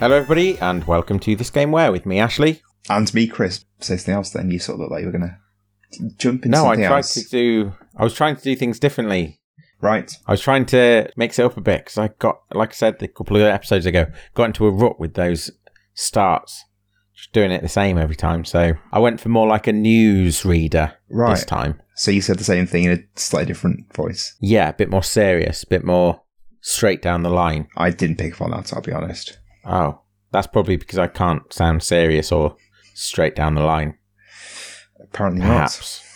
Hello, everybody, and welcome to This Game Where with me, Ashley. And me, Chris. Say something else then. You sort of look like you were going to jump into No, I tried else. to do. I was trying to do things differently. Right. I was trying to mix it up a bit because I got, like I said a couple of episodes ago, got into a rut with those starts, just doing it the same every time. So I went for more like a news reader right. this time. So you said the same thing in a slightly different voice. Yeah, a bit more serious, a bit more straight down the line. I didn't pick up on that, I'll be honest. Oh, that's probably because I can't sound serious or straight down the line. Apparently Perhaps.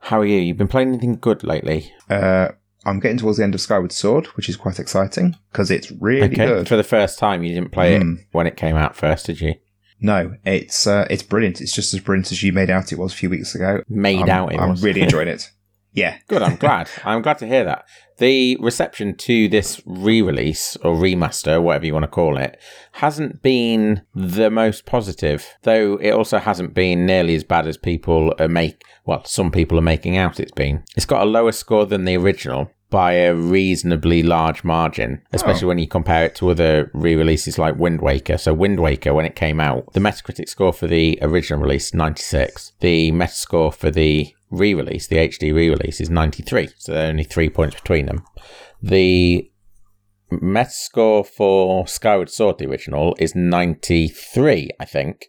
How are you? You've been playing anything good lately? Uh, I'm getting towards the end of Skyward Sword, which is quite exciting because it's really okay. good. For the first time, you didn't play Hmm. it when it came out first, did you? No, it's uh, it's brilliant. It's just as brilliant as you made out it was a few weeks ago. Made I'm, out it I'm was. really enjoying it. Yeah. Good, I'm glad. I'm glad to hear that. The reception to this re release or remaster, whatever you want to call it, hasn't been the most positive, though it also hasn't been nearly as bad as people are make well, some people are making out it's been. It's got a lower score than the original by a reasonably large margin, especially oh. when you compare it to other re-releases like Wind Waker. So Wind Waker, when it came out, the Metacritic score for the original release 96. The Metascore for the re-release, the HD re-release, is 93. So there are only three points between them. The Metascore for Skyward Sword, the original, is 93, I think.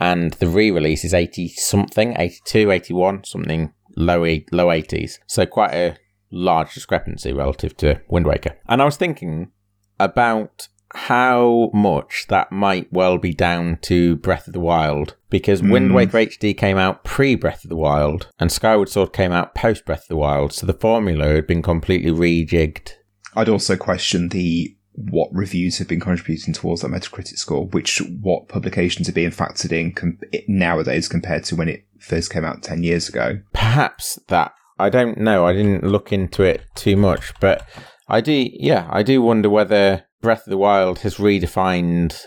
And the re-release is 80 something, 82, 81, something low, low 80s. So quite a large discrepancy relative to Wind Waker. And I was thinking about how much that might well be down to Breath of the Wild because Wind Mm. Waker HD came out pre Breath of the Wild and Skyward Sword came out post Breath of the Wild, so the formula had been completely rejigged. I'd also question the what reviews have been contributing towards that Metacritic score, which what publications are being factored in com- nowadays compared to when it first came out ten years ago. Perhaps that I don't know. I didn't look into it too much, but I do. Yeah, I do wonder whether Breath of the Wild has redefined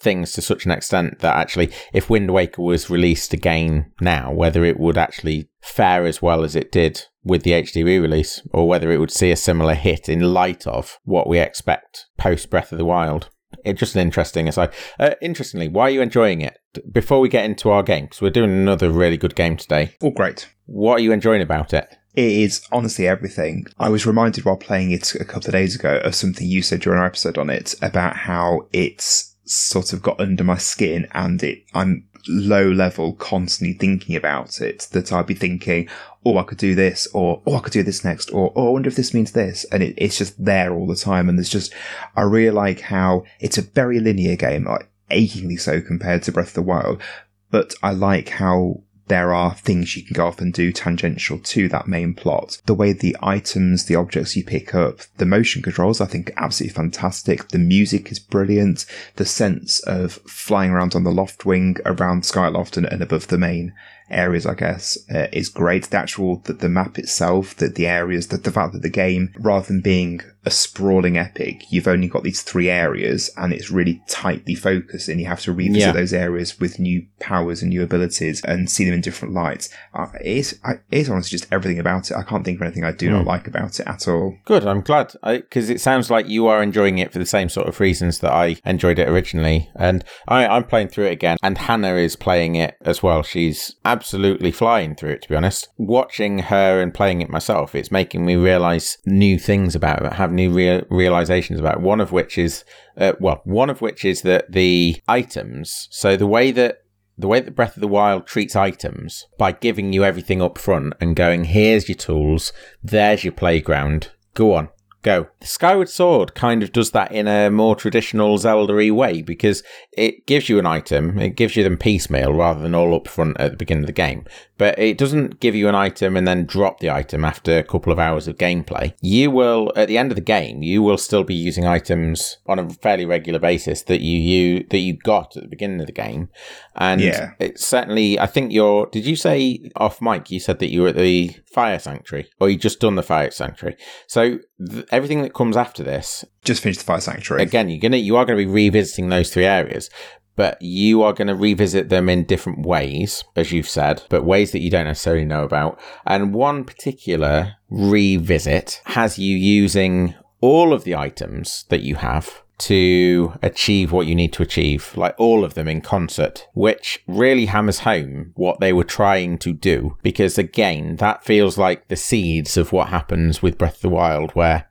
things to such an extent that actually, if Wind Waker was released again now, whether it would actually fare as well as it did with the HD re-release, or whether it would see a similar hit in light of what we expect post Breath of the Wild. It's just an interesting aside. Uh, interestingly, why are you enjoying it? Before we get into our game, because we're doing another really good game today. All great. What are you enjoying about it? It is honestly everything. I was reminded while playing it a couple of days ago of something you said during our episode on it about how it's sort of got under my skin and it I'm low level constantly thinking about it that I'd be thinking, oh I could do this or oh I could do this next or oh I wonder if this means this and it, it's just there all the time and there's just I really like how it's a very linear game, like achingly so compared to Breath of the Wild, but I like how there are things you can go off and do tangential to that main plot. The way the items, the objects you pick up, the motion controls, I think absolutely fantastic. The music is brilliant. The sense of flying around on the Loftwing around Skyloft and, and above the main areas, I guess, uh, is great. The actual, the, the map itself, the, the areas, the, the fact that the game, rather than being a sprawling epic, you've only got these three areas and it's really tightly focused and you have to revisit Yeah. those areas with new powers and new abilities and see them in different lights. Uh, it is, I, it is honestly just everything about it. I can't think of anything I do Hmm. not like about it at all. Good, I'm glad. Because it sounds like you are enjoying it for the same sort of reasons that I enjoyed it originally. And I, I'm playing through it again, and Hannah is playing it as well. She's absolutely flying through it, to be honest. Watching her and playing it myself, it's making me realize new things about it, have new rea- realizations about it. One of which is, uh, well, one of which is that the items, so the way that the way that Breath of the Wild treats items by giving you everything up front and going, here's your tools, there's your playground, go on, go. The Skyward Sword kind of does that in a more traditional Zelda way because it gives you an item, it gives you them piecemeal rather than all up front at the beginning of the game. But it doesn't give you an item and then drop the item after a couple of hours of gameplay. You will, at the end of the game, you will still be using items on a fairly regular basis that you, you that you got at the beginning of the game. And Yeah. it's certainly, I think you're, did you say off mic, you said that you were at the fire sanctuary or you just done the fire sanctuary? So th- everything that comes after this, Just finished the Fire Sanctuary. again, you're gonna, you are going to be revisiting those three areas. But you are going to revisit them in different ways, as you've said, but ways that you don't necessarily know about. And one particular revisit has you using all of the items that you have to achieve what you need to achieve, like all of them in concert, which really hammers home what they were trying to do. Because again, that feels like the seeds of what happens with Breath of the Wild, where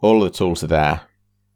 all the tools are there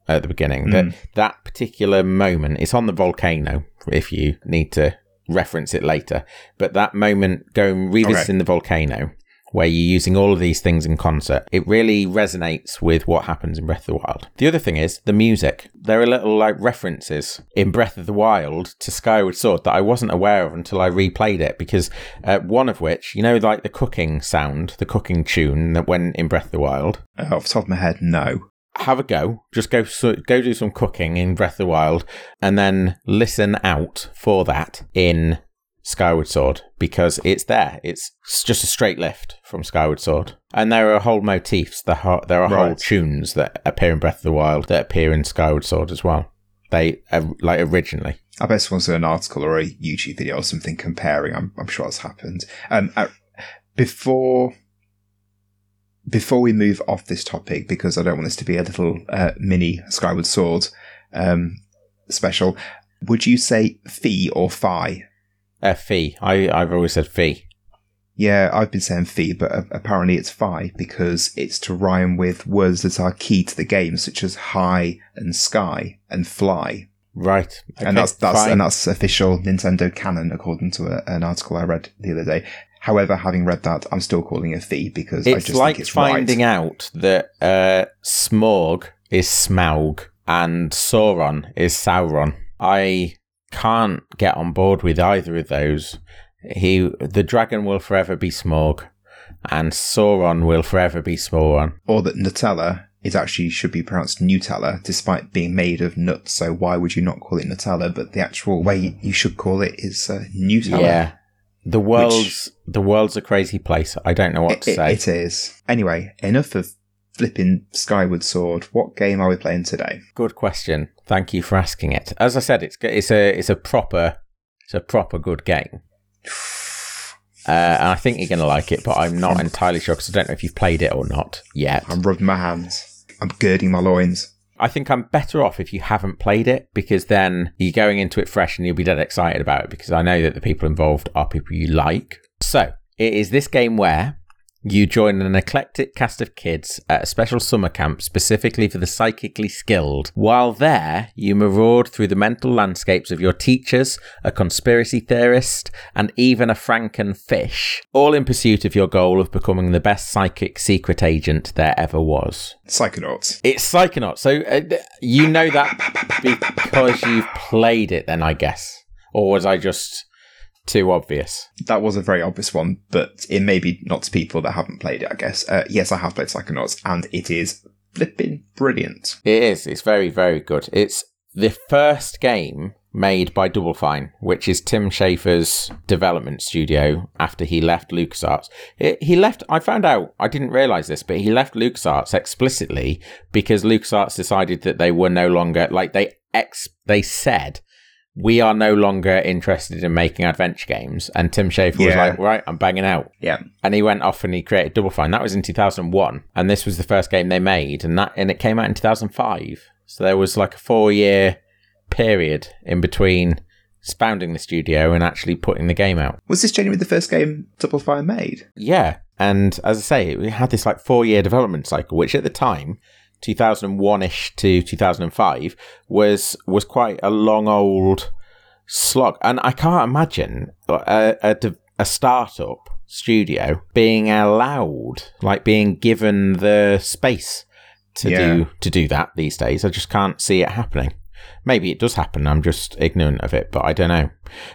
at the beginning. Mm. That that particular moment, it's on the volcano. If you need to reference it later, but that moment going revisiting the volcano where you're using all of these things in concert, it really resonates with what happens in Breath of the Wild. The other thing is the music. There are little like references in Breath of the Wild to Skyward Sword that I wasn't aware of until I replayed it because uh, one of which, you know, like the cooking sound, the cooking tune that went in Breath of the Wild. Uh, off the top of my head, no. Have a go. Just go so, go do some cooking in Breath of the Wild, and then listen out for that in Skyward Sword because it's there. It's just a straight lift from Skyward Sword, and there are whole motifs. There are there are whole tunes that appear in Breath of the Wild that appear in Skyward Sword as well. They uh, like originally. I bet someone's done an article or a YouTube video or something comparing. I'm, I'm sure it's happened. Um, before before we move off this topic, because I don't want this to be a little uh, mini Skyward Sword um, special, would you say fee or fi? Uh, fee. I I've always said fee. Yeah, I've been saying fee, but uh, apparently it's fi because it's to rhyme with words that are key to the game, such as high and sky and fly. Right. and that's that's fine. and that's official Nintendo canon according to a, an article I read the other day. However, having read that, I'm still calling it a fee because I just like think it's finding right. out that uh, Smorg is Smaug and Sauron is Sauron. I can't get on board with either of those. He, the dragon will forever be Smorg, and Sauron will forever be Sauron. or that Nutella is actually should be pronounced Nutella, despite being made of nuts. So why would you not call it Nutella? But the actual way you should call it is uh, Nutella. Yeah, the world's the world's a crazy place. I don't know what It- to say. it is. Anyway, enough of flipping Skyward Sword. What game are we playing today? Good question. Thank you for asking it. As I said, it's it's a it's a proper it's a proper good game. Uh, and I think you're going to like it, but I'm not entirely sure because I don't know if you've played it or not yet. I'm rubbing my hands. I'm girding my loins. I think I'm better off if you haven't played it because then you're going into it fresh and you'll be dead excited about it because I know that the people involved are people you like. So it is this game where you join an eclectic cast of kids at a special summer camp specifically for the psychically skilled. While there, you maraud through the mental landscapes of your teachers, a conspiracy theorist, and even a franken fish, all in pursuit of your goal of becoming the best psychic secret agent there ever was. Psychonauts. It's Psychonauts. So uh, you know that because you've played it, then I guess. Or was I just too obvious? That was a very obvious one, but it may be not to people that haven't played it, I guess. Uh, yes, I have played Psychonauts, and it is flipping brilliant. It is. It's very, very good. It's the first game made by Double Fine, which is Tim Schafer's development studio after he left LucasArts. It, he left, I found out, I didn't realize this, but he left LucasArts explicitly because LucasArts decided that they were no longer, like they ex, they said, we are no longer interested in making adventure games. And Tim Schafer was like, right, I'm banging out. Yeah. And he went off and he created Double Fine. That was in 2001. And this was the first game they made. And that and it came out in 2005. So there was like a four year period in between founding the studio and actually putting the game out. Was this genuinely the first game Double Fine made? Yeah. And as I say, we had this like four year development cycle, which at the time, 2001 ish to 2005, was was quite a long old slog. And I can't imagine a, a, a startup studio being allowed, like being given the space to Yeah. do to do that these days. I just can't see it happening. Maybe it does happen. I'm just ignorant of it, but I don't know.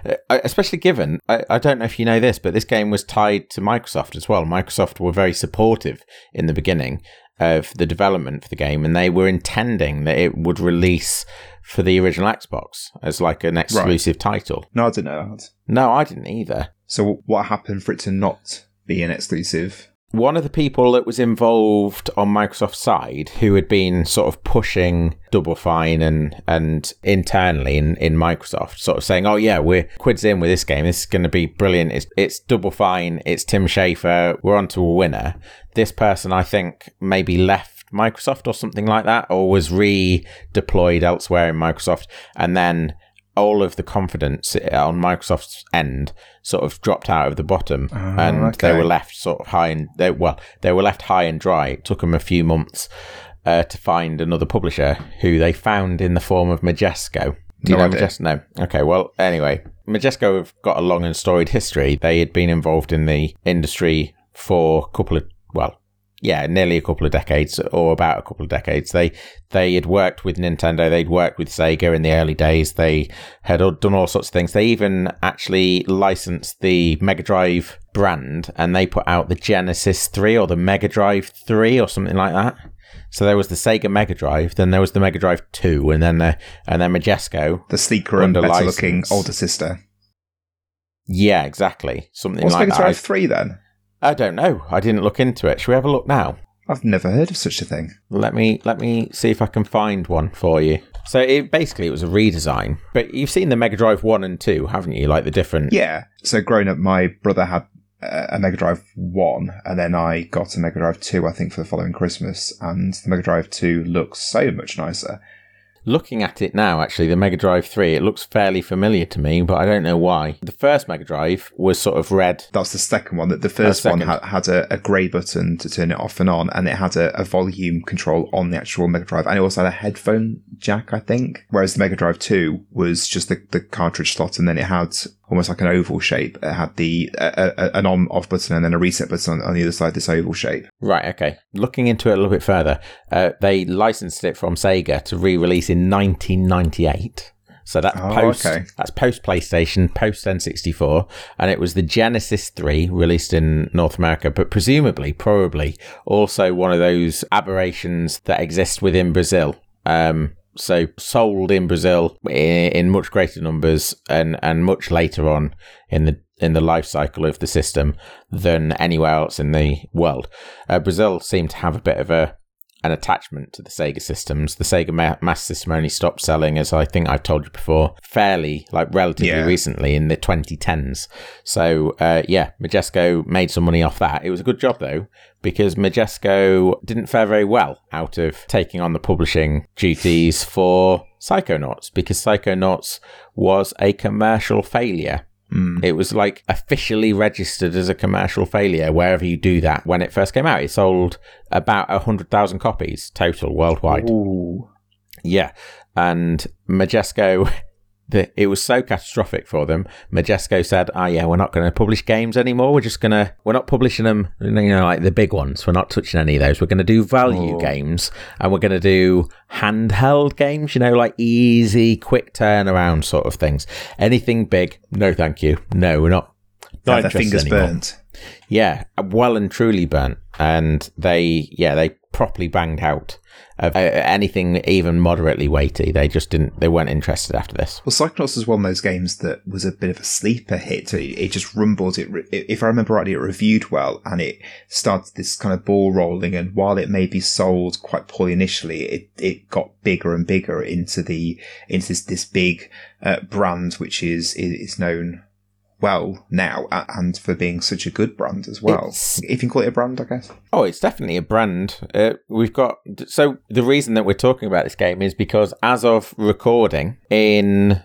Uh, especially given, I, I don't know if you know this, but this game was tied to Microsoft as well. Microsoft were very supportive in the beginning of the development for the game, and they were intending that it would release for the original Xbox as like an exclusive title. No, I didn't know that. No, I didn't either. So what happened for it to not be an exclusive? One of the people that was involved on Microsoft's side, who had been sort of pushing Double Fine and and internally in, in Microsoft, sort of saying, "Oh yeah, we're quids in with this game. This is going to be brilliant. It's it's Double Fine. It's Tim Schafer. We're on to a winner." This person, I think, maybe left left Microsoft or something like that, or was redeployed elsewhere in Microsoft, and then all of the confidence on Microsoft's end sort of dropped out of the bottom, Oh, and okay. they were left sort of high and they well they were left high and dry. It took them a few months uh, to find another publisher who they found in the form of Majesco. Do you No know idea. Majesco? No. Okay. Well, anyway, Majesco have got a long and storied history. They had been involved in the industry for a couple of well, yeah, nearly a couple of decades or about a couple of decades. They they had worked with Nintendo, they'd worked with Sega in the early days. They had done all sorts of things. They even actually licensed the Mega Drive brand and they put out the Genesis 3 or the Mega Drive 3 or something like that. So there was the Sega Mega Drive, then there was the Mega Drive 2 and then the and then Majesco. The sleeker and better looking older sister. Yeah, exactly. Something like that. What's like Mega that. Drive 3 then? I, don't know. I didn't look into it. Should we have a look now? I've never heard of such a thing. Let me let me see if I can find one for you. So it basically it was a redesign, but you've seen the Mega Drive one and two, haven't you? Like the different. Yeah. So growing up, my brother had uh, a Mega Drive 1, and then I got a Mega Drive 2, I think, for the following Christmas, and the Mega Drive 2 looks so much nicer. Looking at it now, actually, the Mega Drive three, it looks fairly familiar to me, but I don't know why. The first Mega Drive was sort of red. That's the second one. That the first one had, had a, a grey button to turn it off and on, and it had a, a volume control on the actual Mega Drive, and it also had a headphone jack, I think. Whereas the Mega Drive 2 was just the, the cartridge slot, and then it had almost like an oval shape. It had the uh, uh, an on-off button and then a reset button on, on the other side. This oval shape. Right. Okay. Looking into it a little bit further, uh, they licensed it from Sega to re-release in 1998. So that's Oh, post. okay. That's post PlayStation, post N64, and it was the Genesis 3 released in North America, but presumably, probably also one of those aberrations that exist within Brazil. Um, so sold in Brazil in, much greater numbers and, and much later on in the in the life cycle of the system than anywhere else in the world. Uh, Brazil seemed to have a bit of a an attachment to the Sega systems. The Sega Ma- Master System only stopped selling, as I think I've told you before, fairly like relatively Yeah. recently in the 2010s. So uh, yeah, Majesco made some money off that. It was a good job though because Majesco didn't fare very well out of taking on the publishing duties for Psychonauts because Psychonauts was a commercial failure. Mm. It was like officially registered as a commercial failure wherever you do that when it first came out. It sold about 100,000 copies total worldwide. Ooh. Yeah. And Majesco, the, it was so catastrophic for them. Majesco said, oh, yeah, we're not going to publish games anymore. We're just going to, we're not publishing them, you know, like the big ones. We're not touching any of those. We're going to do value Oh. games and we're going to do handheld games, you know, like easy, quick turnaround sort of things. Anything big, no, thank you. No, we're not. Not their fingers anymore. burnt. Yeah, well and truly burnt, and they yeah they properly banged out of uh, anything even moderately weighty. They just didn't. They weren't interested after this. Well, Psychonauts was one of those games that was a bit of a sleeper hit. It, it just rumbled. It, if I remember rightly, it reviewed well, and it started this kind of ball rolling. And while it may be sold quite poorly initially, it it got bigger and bigger into the into this this big uh, brand, which is is known well now, and for being such a good brand as well. It's- if you can call it a brand, I guess. Oh, it's definitely a brand. Uh, we've got so the reason that we're talking about this game is because as of recording, in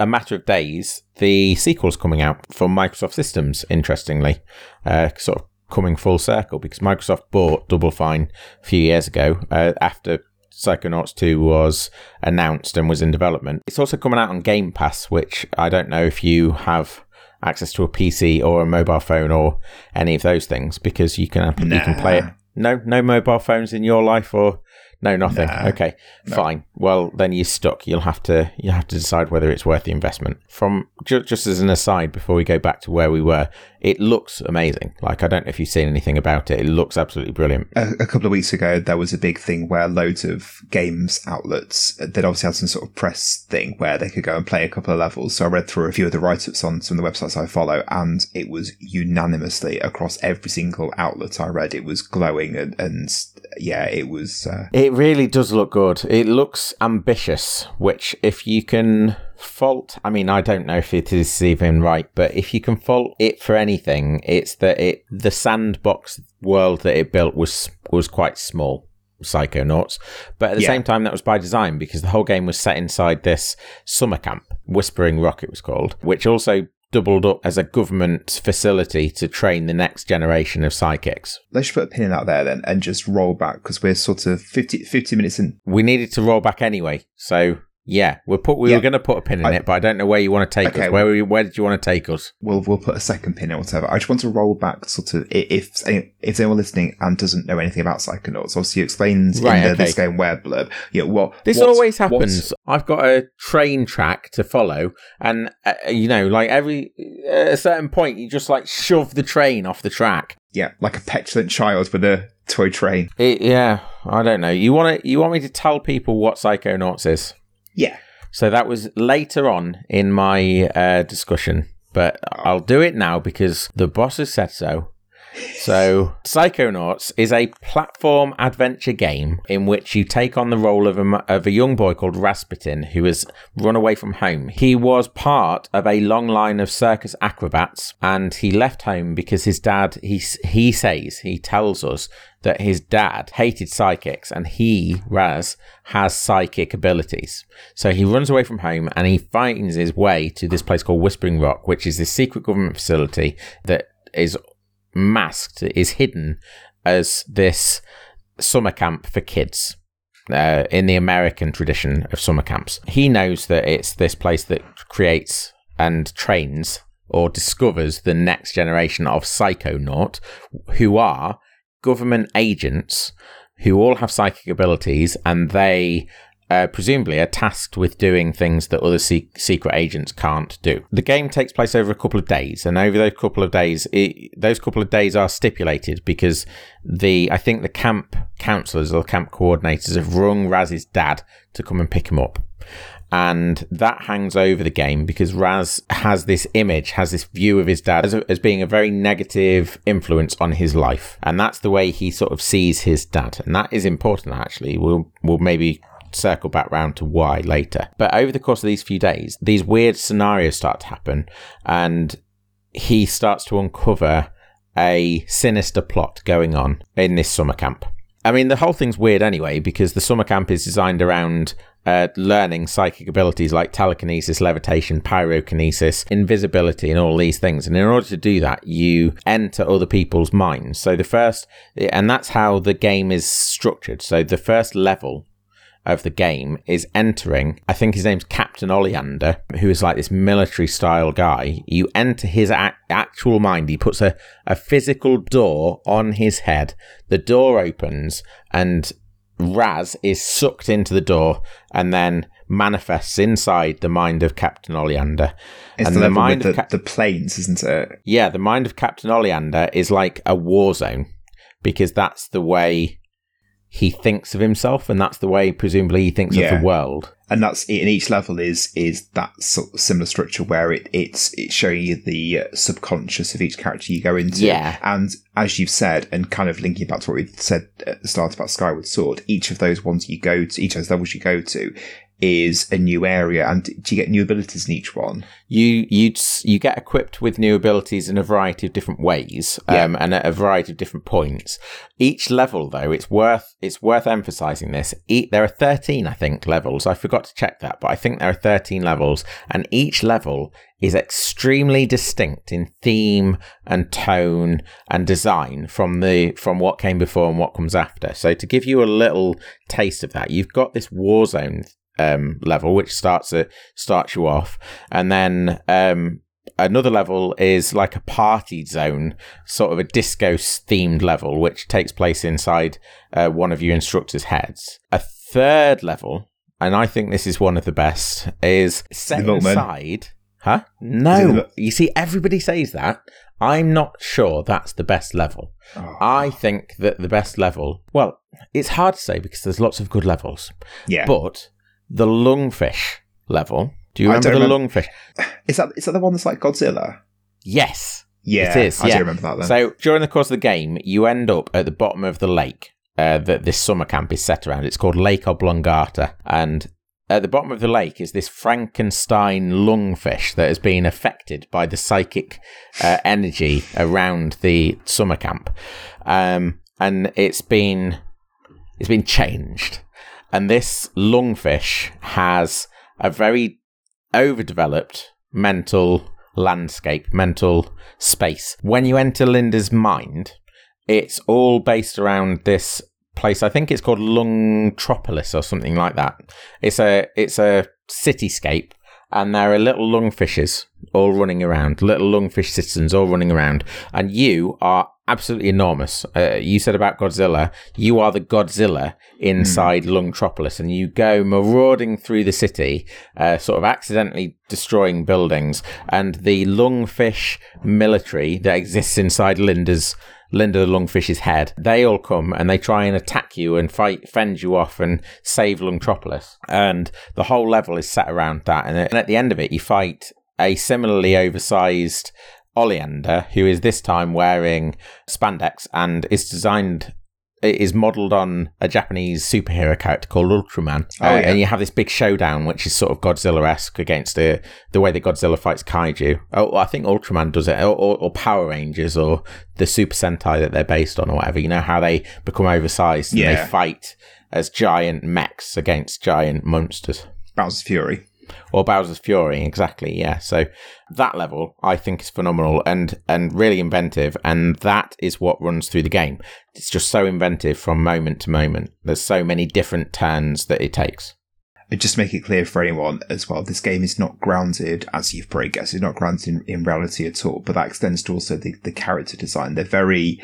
a matter of days, the sequel's coming out for Microsoft Systems. Interestingly, uh, sort of coming full circle because Microsoft bought Double Fine a few years ago uh, after. Psychonauts 2 was announced and was in development. It's also coming out on Game Pass, which I don't know if you have access to a PC or a mobile phone or any of those things because you can you can play it. No, no mobile phones in your life or no nothing. Nah. okay, fine. Well, then you're stuck. You'll have to you have to decide whether it's worth the investment. From ju- just as an aside, before we go back to where we were, it looks amazing. Like I don't know if you've seen anything about it. It looks absolutely brilliant. a, a couple of weeks ago, there was a big thing where loads of games outlets uh, that obviously had some sort of press thing where they could go and play a couple of levels. So I read through a few of the write ups on some of the websites I follow, and it was unanimously across every single outlet I read, it was glowing and, and yeah, it was. Uh, It really does look good. It looks ambitious, which if you can fault, I mean, I don't know if it is even right, but if you can fault it for anything, it's that it the sandbox world that it built was was quite small. psychonauts. But at the Yeah. same time, that was by design because the whole game was set inside this summer camp, Whispering Rock, it was called, which also doubled up as a government facility to train the next generation of psychics. Let's just put a pin in that there then and just roll back because we're sort of 50, 50 minutes in. We needed to roll back anyway, so yeah, we'll put we Yeah. were going to put a pin in I- it, but I don't know where you want to take Okay, us. Where were you, where did you want to take us? We'll we'll put a second pin or whatever. I just want to roll back sort of if if anyone listening and doesn't know anything about Psychonauts, obviously you explained Right, in the okay. This Game where blurb. Yeah, what This what's- always happens. I've got a train track to follow, and uh, you know, like every at a certain point, you just like shove the train off the track. Yeah, like a petulant child with a toy train. It, yeah, I don't know. You want to? You want me to tell people what Psychonauts is? Yeah, So that was later on in my uh, discussion, but I'll do it now because the boss has said so. So, Psychonauts is a platform adventure game in which you take on the role of a, of a young boy called Rasputin who has run away from home. He was part of a long line of circus acrobats and he left home because his dad, he, he says, he tells us that his dad hated psychics and he, Raz, has psychic abilities. So he runs away from home and he finds his way to this place called Whispering Rock, which is this secret government facility that is masked, is hidden as this summer camp for kids. Uh, in the American tradition of summer camps, he knows that it's this place that creates and trains or discovers the next generation of psychonaut, who are government agents who all have psychic abilities and they uh, presumably are tasked with doing things that other se- secret agents can't do. The game takes place over a couple of days, and over those couple of days, it, those couple of days are stipulated because the I think the camp counselors or the camp coordinators have rung Raz's dad to come and pick him up. And that hangs over the game because Raz has this image, has this view of his dad as, a, as being a very negative influence on his life. And that's the way he sort of sees his dad. And that is important, actually. We'll, we'll maybe circle back round to why later. But over the course of these few days, these weird scenarios start to happen. And he starts to uncover a sinister plot going on in this summer camp. I mean, the whole thing's weird anyway because the summer camp is designed around uh, learning psychic abilities like telekinesis, levitation, pyrokinesis, invisibility, and all these things. And in order to do that, you enter other people's minds. So the first, and that's how the game is structured. So the first level of the game is entering. I think his name's Captain Oleander, who is like this military style guy. You enter his ac- actual mind. He puts a, a physical door on his head. The door opens and Raz is sucked into the door and then manifests inside the mind of Captain Oleander. it's and the, the mind of the, Cap- the planes, isn't it? yeah, the mind of Captain Oleander is like a war zone because that's the way he thinks of himself and that's the way presumably he thinks Yeah. of the world. and that's in each level is is that sort of similar structure where it it's it's showing you the uh, subconscious of each character you go into Yeah. and as you've said and kind of linking back to what we said at the start about skyward sword each of those ones you go to each of those levels you go to is a new area and do you get new abilities in each one You you you get equipped with new abilities in a variety of different ways, um, and at a variety of different points. Each level, though, it's worth it's worth emphasizing this. E- there are thirteen, I think, levels. I forgot to check that, but I think there are thirteen levels, and each level is extremely distinct in theme and tone and design from the from what came before and what comes after. So to give you a little taste of that, you've got this war zone um, level, which starts at, starts you off, and then um, another level is like a party zone, sort of a disco themed level, which takes place inside uh, one of your instructors' heads. A third level, and I think this is one of the best, is set The Milkman. aside. Huh? No. You see, everybody says that. I'm not sure that's the best level. Oh, I think that the best level, well, it's hard to say because there's lots of good levels. yeah But the lungfish level. Do you remember the remember- lungfish? is that is that the one that's like godzilla Yes. yeah It is, i yeah. do remember that then So during the course of the game, you end up at the bottom of the lake uh, that this summer camp is set around. It's called Lake Oblongata, and at the bottom of the lake is this Frankenstein lungfish that has been affected by the psychic uh, energy around the summer camp, um, and it's been it's been changed. And this lungfish has a very overdeveloped mental landscape, mental space. When you enter Linda's mind, it's all based around this place. I think it's called Lungtropolis or something like that. It's a it's a cityscape and there are little lungfishes all running around, little lungfish citizens all running around, and you are absolutely enormous. Uh, you said about Godzilla, you are the Godzilla inside mm. Lungtropolis, and you go marauding through the city, uh, sort of accidentally destroying buildings, and the lungfish military that exists inside Linda's Linda the Lungfish's head. They all come and they try and attack you and fight, fend you off and save Lungtropolis. And the whole level is set around that. And at the end of it, you fight a similarly oversized Oleander, who is this time wearing spandex and is designed is modelled on a Japanese superhero character called Ultraman. Oh, uh. And you have this big showdown, which is sort of Godzilla esque against the, the way that Godzilla fights kaiju. Oh, I think Ultraman does it, or, or, or, Power Rangers, or the Super Sentai that they're based on, or whatever. You know how they become oversized and yeah. they fight as giant mechs against giant monsters. Bowser's Fury or Bowser's Fury, exactly. Yeah. So that level I think is phenomenal and and really inventive, and that is what runs through the game. It's just so inventive from moment to moment. There's so many different turns that it takes. And just make it clear for anyone as well, this game is not grounded, as you've probably guessed, it's not grounded in, in reality at all. But that extends to also the, the character design. They're very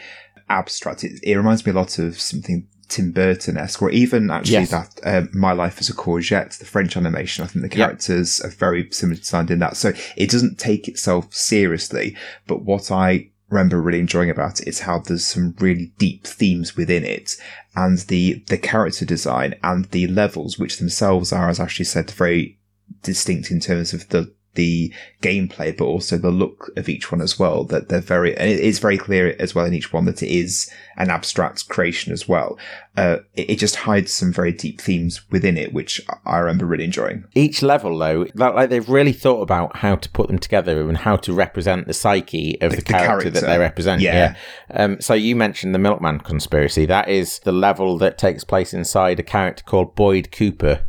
abstract. It, it reminds me a lot of something Tim Burton esque, or even actually yes. that uh, My Life as a Courgette, the French animation. I think the characters yep. are very similar designed in that. So it doesn't take itself seriously. But what I remember really enjoying about it is how there's some really deep themes within it and the, the character design and the levels, which themselves are, as Ashley said, very distinct in terms of the the gameplay, but also the look of each one as well. That they're very, and it is very clear as well in each one that it is an abstract creation as well. Uh, it, it, just hides some very deep themes within it, which I remember really enjoying. Each level, though, like they've really thought about how to put them together and how to represent the psyche of the, the, character, character, that they represent. Yeah. yeah. Um, so you mentioned the Milkman conspiracy. That is the level that takes place inside a character called Boyd Cooper.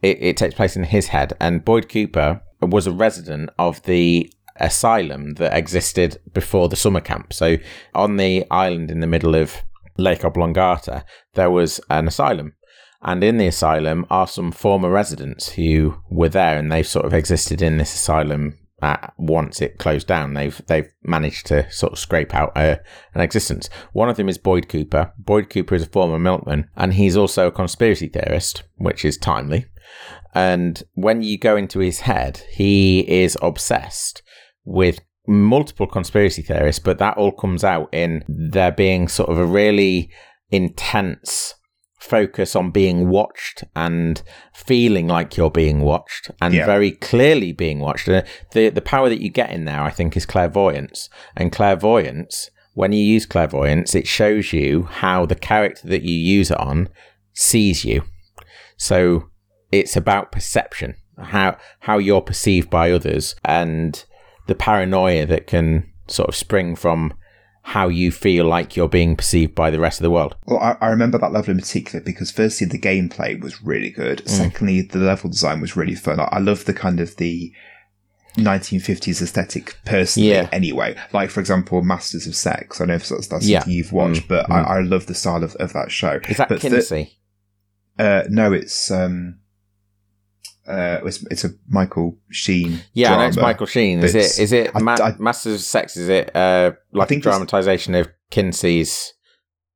It, it takes place in his head, and Boyd Cooper was a resident of the asylum that existed before the summer camp. So on the island in the middle of Lake Oblongata, there was an asylum. And in the asylum are some former residents who were there and they've sort of existed in this asylum uh, once it closed down. They've they've managed to sort of scrape out a, an existence. One of them is Boyd Cooper. Boyd Cooper is a former milkman and he's also a conspiracy theorist, which is timely. And when you go into his head, he is obsessed with multiple conspiracy theorists, but that all comes out in there being sort of a really intense focus on being watched and feeling like you're being watched and yeah. very clearly being watched. The the power that you get in there, I think, is clairvoyance. And clairvoyance, when you use clairvoyance, it shows you how the character that you use it on sees you. So it's about perception, how how you're perceived by others, and the paranoia that can sort of spring from how you feel like you're being perceived by the rest of the world. Well, I, I remember that level in particular because firstly the gameplay was really good. Mm. Secondly, the level design was really fun. I, I love the kind of the 1950s aesthetic personally yeah. anyway. Like, for example, Masters of Sex. I know if that's, that's yeah. something you've watched, mm. but mm. I, I, love the style of, of that show. Is that but Kinsey? uh, no, it's, um, uh, it's, it's a Michael Sheen. Yeah, no, it's Michael Sheen. Is it? Is it Ma- I, Masters of Sex? Is it uh, like a dramatization of Kinsey's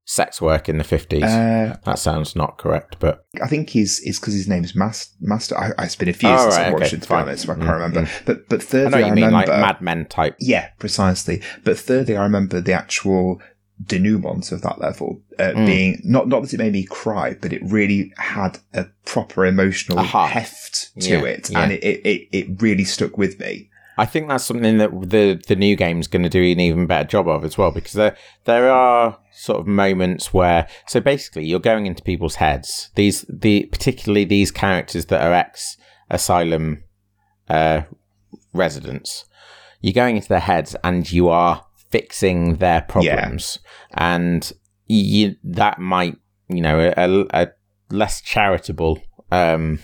sex work in the fifties? Uh, that sounds not correct, but I think he's it's because his name is Mas- Master. I, it's been a few oh, since right, I watched it. To fine. be honest, so I can't mm, remember. Mm. But but thirdly, I, know you I mean, remember like Mad Men type. Yeah, precisely. But thirdly, I remember the actual denouement of that level uh, mm. being not not that it made me cry, but it really had a proper emotional Aha. heft to yeah, it, yeah. and it, it it really stuck with me. I think that's something that the the new game's going to do an even better job of as well, because there there are sort of moments where so basically you're going into people's heads. These the particularly these characters that are ex asylum uh, residents. You're going into their heads and you are fixing their problems, yeah. and you, that might you know, a, a less charitable um,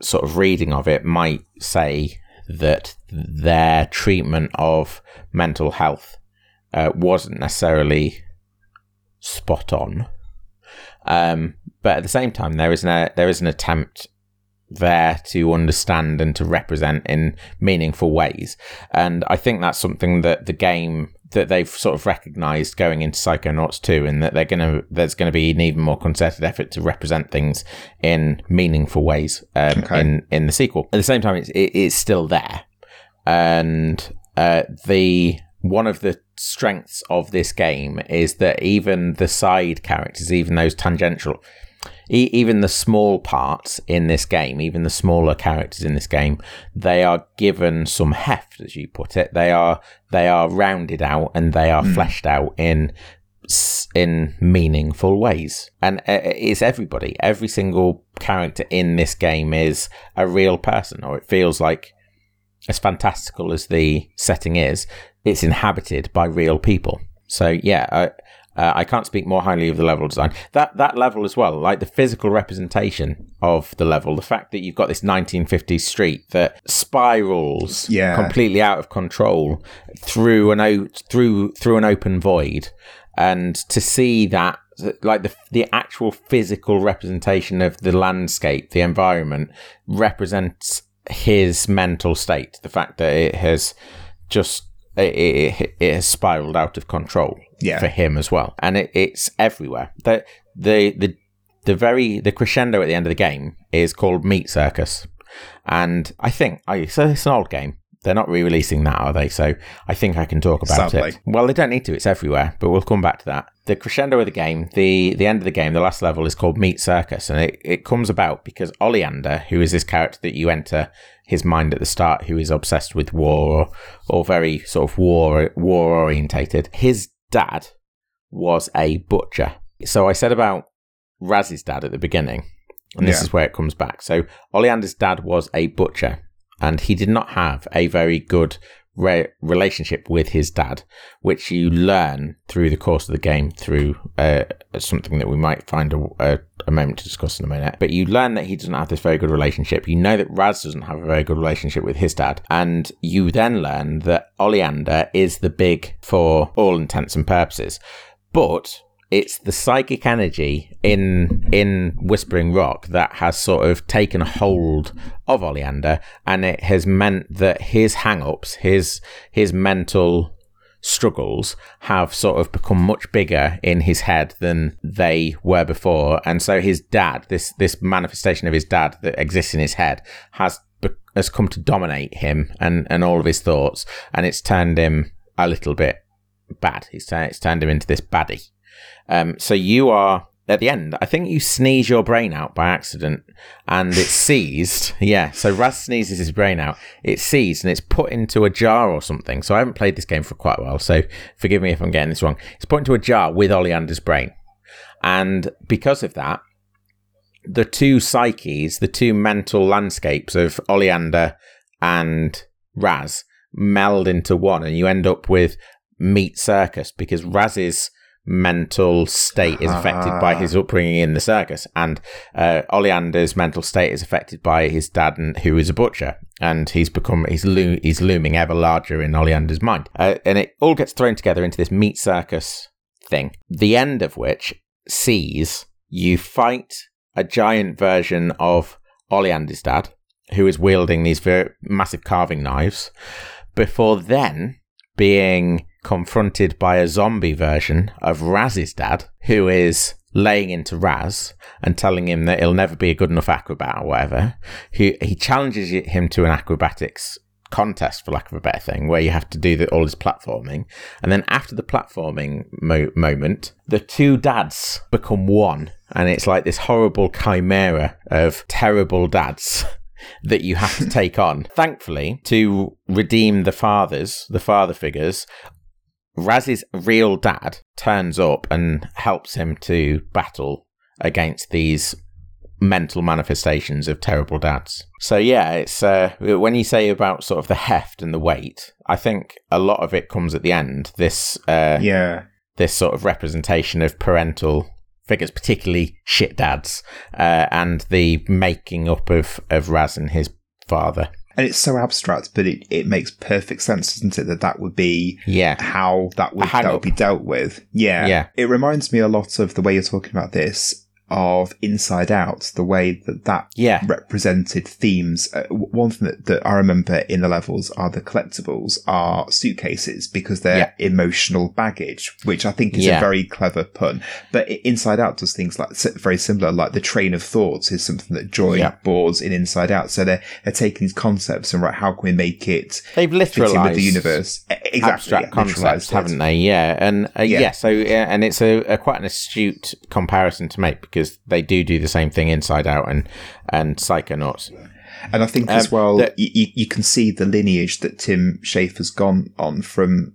sort of reading of it might say that their treatment of mental health uh, wasn't necessarily spot on. Um, but at the same time, there is an there is an attempt there to understand and to represent in meaningful ways, and I think that's something that the game that they've sort of recognized going into Psychonauts 2 and that they're going to there's going to be an even more concerted effort to represent things in meaningful ways um, okay. in in the sequel. At the same time, it's it, it's still there, and uh, the one of the strengths of this game is that even the side characters, even those tangential, e- even the small parts in this game, even the smaller characters in this game, they are given some heft, as you put it. They are they are rounded out and they are mm. fleshed out in in meaningful ways. And uh, it's everybody. Every single character in this game is a real person, or it feels like as fantastical as the setting is, it's inhabited by real people. So yeah, I, uh, I can't speak more highly of the level design. That that level as well, like the physical representation of the level, the fact that you've got this 1950s street that spirals yeah. completely out of control through an o- through through an open void, and to see that like the the actual physical representation of the landscape, the environment represents his mental state. The fact that it has just it, it, it has spiraled out of control yeah. for him as well, and it, it's everywhere. The the the the very the crescendo at the end of the game is called Meat Circus, and I think I so it's an old game. They're not re-releasing that, are they? So I think I can talk about Sadly. it. Well, they don't need to; it's everywhere. But we'll come back to that. The crescendo of the game, the the end of the game, the last level is called Meat Circus, and it, it comes about because Oleander, who is this character that you enter his mind at the start, who is obsessed with war or, or very sort of war war orientated. His dad was a butcher. So I said about Raz's dad at the beginning, and this yeah. is where it comes back. So Oleander's dad was a butcher, and he did not have a very good re- relationship with his dad, which you learn through the course of the game through uh, something that we might find a, a, a, moment to discuss in a minute. But you learn that he doesn't have this very good relationship. You know that Raz doesn't have a very good relationship with his dad. And you then learn that Oleander is the big for all intents and purposes. But it's the psychic energy in in Whispering Rock that has sort of taken hold of Oleander, and it has meant that his hang-ups, his his mental struggles have sort of become much bigger in his head than they were before. And so his dad this this manifestation of his dad that exists in his head has has come to dominate him and and all of his thoughts and it's turned him a little bit bad. It's, it's turned him into this baddie um, so you are at the end. I think you sneeze your brain out by accident, and it's seized. Yeah. So Raz sneezes his brain out. It's seized and it's put into a jar or something. So I haven't played this game for quite a while. So forgive me if I'm getting this wrong. It's put into a jar with Oleander's brain, and because of that, the two psyches, the two mental landscapes of Oleander and Raz meld into one, and you end up with Meat Circus because Raz's mental state is affected by his upbringing in the circus, and uh, Oleander's mental state is affected by his dad, and, who is a butcher, and he's become he's lo- he's looming ever larger in Oleander's mind, uh, and it all gets thrown together into this meat circus thing. The end of which sees you fight a giant version of Oleander's dad, who is wielding these very massive carving knives, before then being confronted by a zombie version of Raz's dad, who is laying into Raz and telling him that he'll never be a good enough acrobat or whatever. He he challenges him to an acrobatics contest, for lack of a better thing, where you have to do the, all this platforming. And then after the platforming mo- moment, the two dads become one. And it's like this horrible chimera of terrible dads that you have to take on. Thankfully, to redeem the fathers, the father figures, Raz's real dad turns up and helps him to battle against these mental manifestations of terrible dads. So yeah, it's uh, when you say about sort of the heft and the weight, I think a lot of it comes at the end. This uh, yeah, this sort of representation of parental figures, particularly shit dads, uh, and the making up of, of Raz and his father. And it's so abstract, but it, it makes perfect sense, doesn't it? That that would be Yeah. how that would that would be dealt with. Yeah, Yeah. It reminds me a lot of the way you're talking about this of Inside Out, the way that that Yeah. represented themes. Uh, one thing that, that I remember in the levels are the collectibles are suitcases because they're Yeah. emotional baggage, which I think is Yeah. a very clever pun. But Inside Out does things like very similar, like the train of thoughts is something that Joy Yeah. boards in Inside Out. So they're they're taking these concepts and right, how can we make it They've literalized with the universe? Exactly, abstract yeah, concepts, haven't they? Yeah, and uh, yeah. Yeah. so uh, and it's a, a quite an astute comparison to make because they do do the same thing Inside Out and and Psychonauts. And I think as Um, well, the- you, you, you can see the lineage that Tim Schafer's gone on from.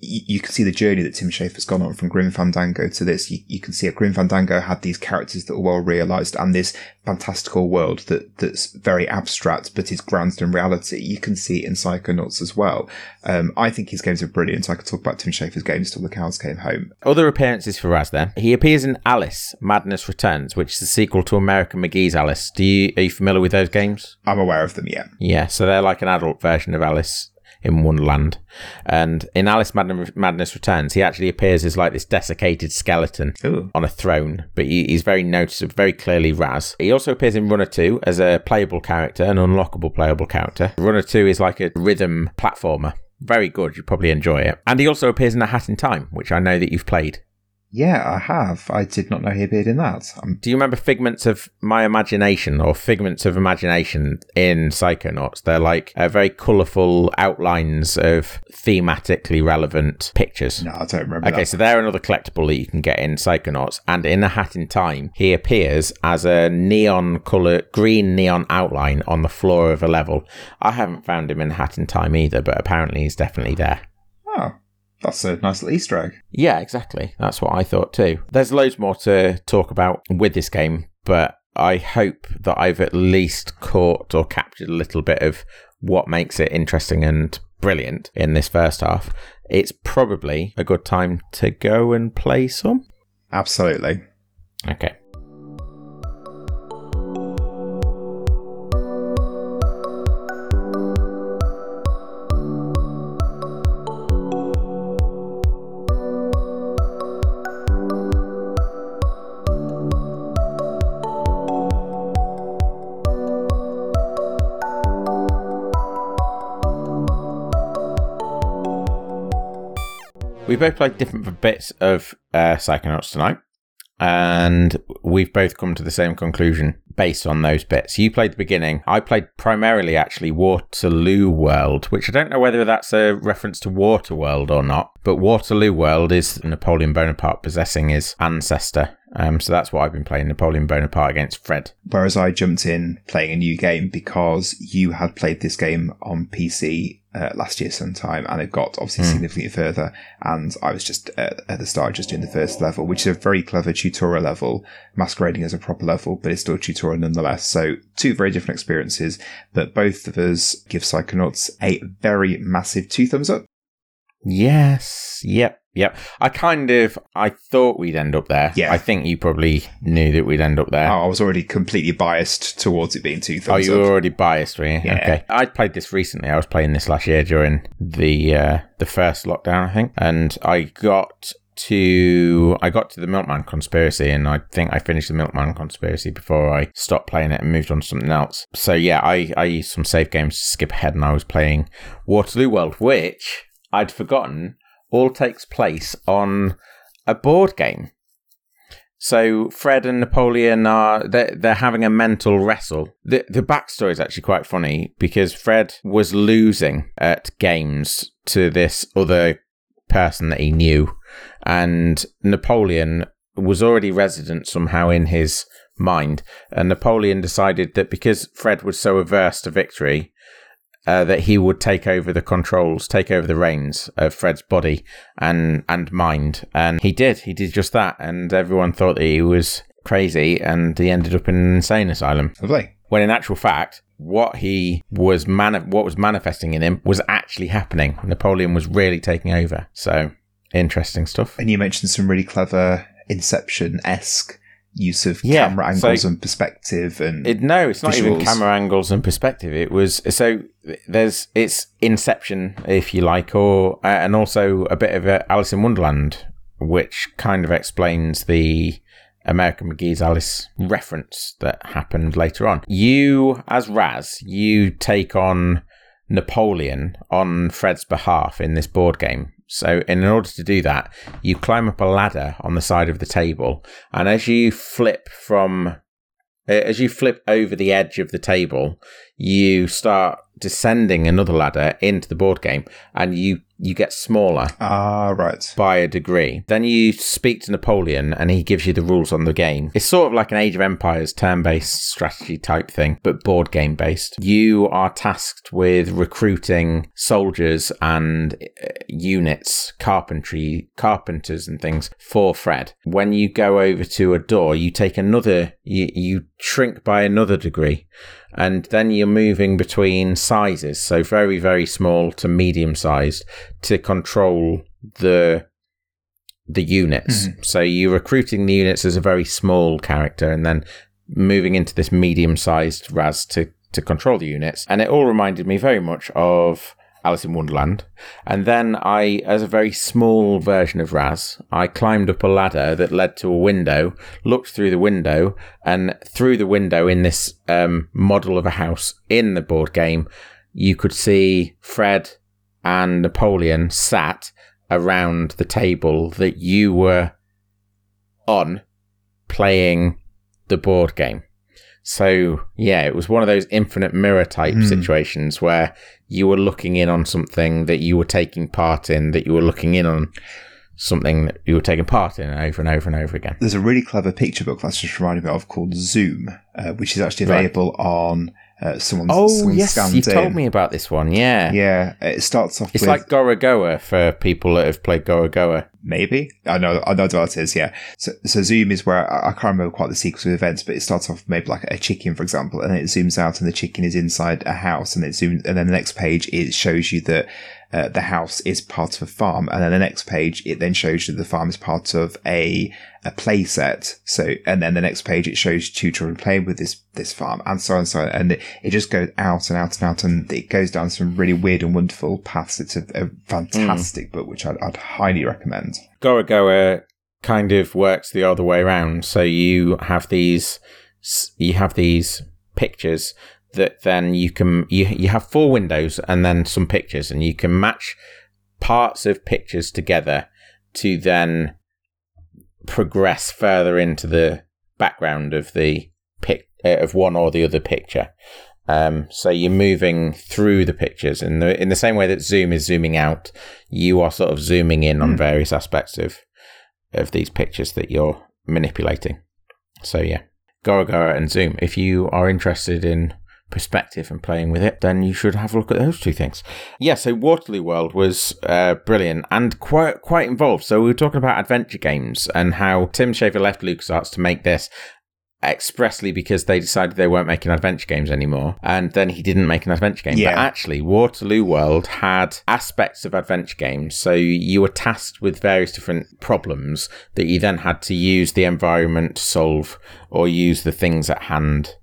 You, you can see the journey that Tim Schafer's gone on from Grim Fandango to this. You, you can see that Grim Fandango had these characters that were well realised and this fantastical world that, that's very abstract but is grounded in reality. You can see it in Psychonauts as well. Um, I think his games are brilliant. I could talk about Tim Schafer's games till the cows came home. Other appearances for Raz then. He appears in Alice Madness Returns, which is the sequel to American McGee's Alice. Do you are you familiar with those games? I'm aware of them, yeah. Yeah, so they're like an adult version of Alice in Wonderland. And in Alice Mad- Madness Returns, he actually appears as like this desiccated skeleton Ooh. on a throne, but he, he's very noticeable, very clearly Raz. He also appears in Runner 2 as a playable character, an unlockable playable character. Runner 2 is like a rhythm platformer. Very good, You'd probably enjoy it. And he also appears in A Hat in Time, which I know that you've played. Yeah, I have. I did not know he appeared in that. Do you remember Figments of My Imagination or Figments of Imagination in Psychonauts? They're like uh, very colourful outlines of thematically relevant pictures. no, I don't remember. Okay, that. so they're another collectible that you can get in Psychonauts. And in A Hat in Time, he appears as a neon colour, green neon outline on the floor of a level. I haven't found him in A Hat in Time either, but apparently he's definitely there. Oh, that's a nice little Easter egg. Yeah, exactly. That's what I thought too. There's loads more to talk about with this game, but I hope that I've at least caught or captured a little bit of what makes it interesting and brilliant in this first half. It's probably a good time to go and play some. Absolutely. Okay. We both played different bits of uh, Psychonauts tonight, and we've both come to the same conclusion based on those bits. You played the beginning. I played primarily actually Waterloo World, which I don't know whether that's a reference to Waterworld or not, but Waterloo World is Napoleon Bonaparte possessing his ancestor. Um, so that's what I've been playing Napoleon Bonaparte against Fred. Whereas I jumped in playing a new game because you had played this game on PC uh, last year sometime and it got obviously significantly further. And I was just uh, at the start just doing the first level, which is a very clever tutorial level, masquerading as a proper level, but it's still a tutorial nonetheless. So two very different experiences, but both of us give Psychonauts a very massive two thumbs up. Yes. Yep. Yep. I kind of I thought we'd end up there. Yeah. I think you probably knew that we'd end up there. Oh, I was already completely biased towards it being two thumbs Oh, you up. were already biased, were you? Yeah. Okay. I played this recently. I was playing this last year during the uh, the first lockdown, I think, and I got to I got to the Milkman conspiracy, and I think I finished the Milkman conspiracy before I stopped playing it and moved on to something else. So yeah, I I used some save games to skip ahead, and I was playing Waterloo World, which I'd forgotten all takes place on a board game. So Fred and Napoleon are they're, they're having a mental wrestle. The the backstory is actually quite funny because Fred was losing at games to this other person that he knew, and Napoleon was already resident somehow in his mind. And Napoleon decided that because Fred was so averse to victory, uh, that he would take over the controls, take over the reins of Fred's body and and mind, and he did. He did just that, and everyone thought that he was crazy, and he ended up in an insane asylum. Lovely. When in actual fact, what he was mani- what was manifesting in him was actually happening. Napoleon was really taking over. So interesting stuff. And you mentioned some really clever Inception esque use of Yeah, camera so- angles and perspective and It, no, it's not even camera angles and perspective. It was so there's it's Inception, if you like, or uh, and also a bit of a Alice in Wonderland, which kind of explains the American McGee's Alice reference that happened later on. You, as Raz, you take on Napoleon on Fred's behalf in this board game. So, in order to do that, you climb up a ladder on the side of the table, and as you flip from as you flip over the edge of the table, you start descending another ladder into the board game, and you you get smaller ah right. by a degree. Then you speak to Napoleon and he gives you the rules on the game. It's sort of like an Age of Empires turn based strategy type thing, but board game based. You are tasked with recruiting soldiers and uh, units, carpentry, carpenters and things for Fred. When you go over to a door, you take another, you, you shrink by another degree and then you're moving between sizes, so very, very small to medium sized, to control the the units. Mm-hmm. So you're recruiting the units as a very small character, and then moving into this medium sized Raz to to control the units. And it all reminded me very much of Alice in Wonderland. And then I, as a very small version of Raz, I climbed up a ladder that led to a window, looked through the window, and through the window in this um, model of a house in the board game, you could see Fred and Napoleon sat around the table that you were on playing the board game. So, yeah, it was one of those infinite mirror type Hmm. situations where you were looking in on something that you were taking part in, that you were looking in on something that you were taking part in over and over and over again. There's a really clever picture book that's just reminded me of called Zoom, uh, which is actually Right. available on uh, someone's. Oh, someone's yes, you told in. me about this one. Yeah. Yeah, it starts off It's with like Gorogoa for people that have played Gorogoa. maybe I know I know what it is. Yeah, so so Zoom is where I, I can't remember quite the sequence of events, but it starts off maybe like a chicken, for example, and then it zooms out and the chicken is inside a house, and it zooms, and then the next page it shows you that. Uh, the house is part of a farm, and then the next page it then shows you the farm is part of a a play set. So, and then the next page it shows two children playing with this this farm, and so on and so on, and it, it just goes out and out and out, and it goes down some really weird and wonderful paths. It's a, a fantastic book, which I'd, I'd highly recommend. Gorogoa kind of works the other way around. So you have these, you have these pictures that then you can you you have four windows and then some pictures, and you can match parts of pictures together to then progress further into the background of the pic uh, of one or the other picture. Um, so you're moving through the pictures in the in the same way that Zoom is zooming out, you are sort of zooming in on Hmm. various aspects of of these pictures that you're manipulating. So yeah, Gorogoa and Zoom. If you are interested in perspective and playing with it, then you should have a look at those two things. Yeah, so Waterloo World was uh, brilliant and quite quite involved. So we were talking about adventure games and how Tim Schafer left LucasArts to make this expressly because they decided they weren't making adventure games anymore and then he didn't make an adventure game Yeah. but actually waterloo world had aspects of adventure games so you were tasked with various different problems that you then had to use the environment to solve or use the things at hand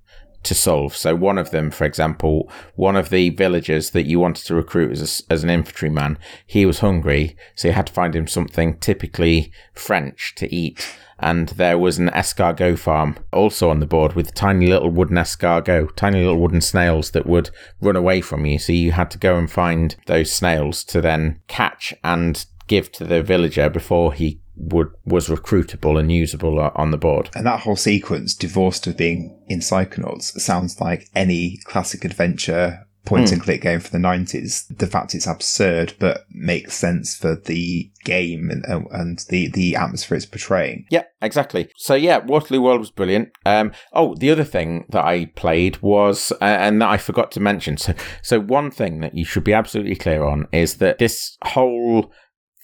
to solve. So one of them, for example, one of the villagers that you wanted to recruit as, a, as an infantryman, he was hungry, so you had to find him something typically French to eat. And there was an escargot farm also on the board with tiny little wooden escargot, tiny little wooden snails that would run away from you. So you had to go and find those snails to then catch and give to the villager before he would was recruitable and usable uh, on the board. And that whole sequence, divorced of being in Psychonauts, sounds like any classic adventure point and click game from the 90s. The fact it's absurd, but makes sense for the game and, and- and the, the atmosphere it's portraying. Yeah, exactly. So yeah, Waterloo World was brilliant. Um, oh, the other thing that I played was, uh, and that I forgot to mention. So, so one thing that you should be absolutely clear on is that this whole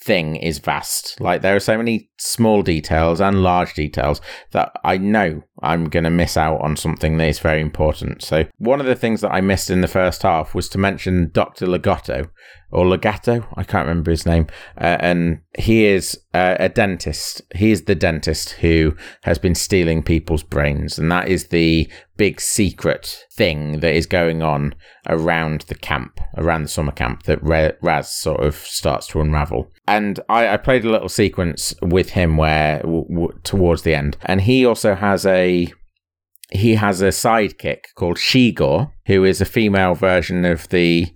thing is vast. Like there are so many small details and large details that I know I'm going to miss out on something that is very important. So, one of the things that I missed in the first half was to mention Dr. Legato or Legato, I can't remember his name, uh, and he is uh, a dentist. He is the dentist who has been stealing people's brains, and that is the big secret thing that is going on around the camp, around the summer camp that Raz sort of starts to unravel. And I, I played a little sequence with him where w- w- towards the end, and he also has a he has a sidekick called Sheegor, who is a female version of the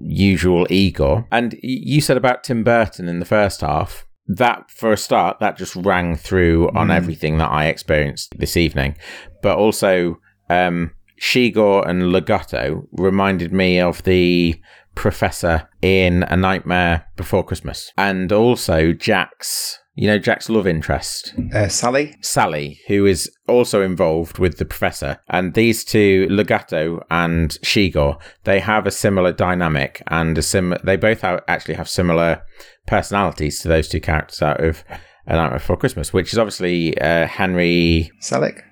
usual Igor. And you said about Tim Burton in the first half. That, for a start, that just rang through on mm. everything that I experienced this evening. But also, um, Sheegor and Legato reminded me of the professor in A Nightmare Before Christmas. And also Jack's you know Jack's love interest, uh, Sally. Sally, who is also involved with the professor, and these two, Legato and Sheegor, they have a similar dynamic and a sim. They both have, actually have similar personalities to those two characters out of A Night Before Christmas, which is obviously uh, Henry Selick.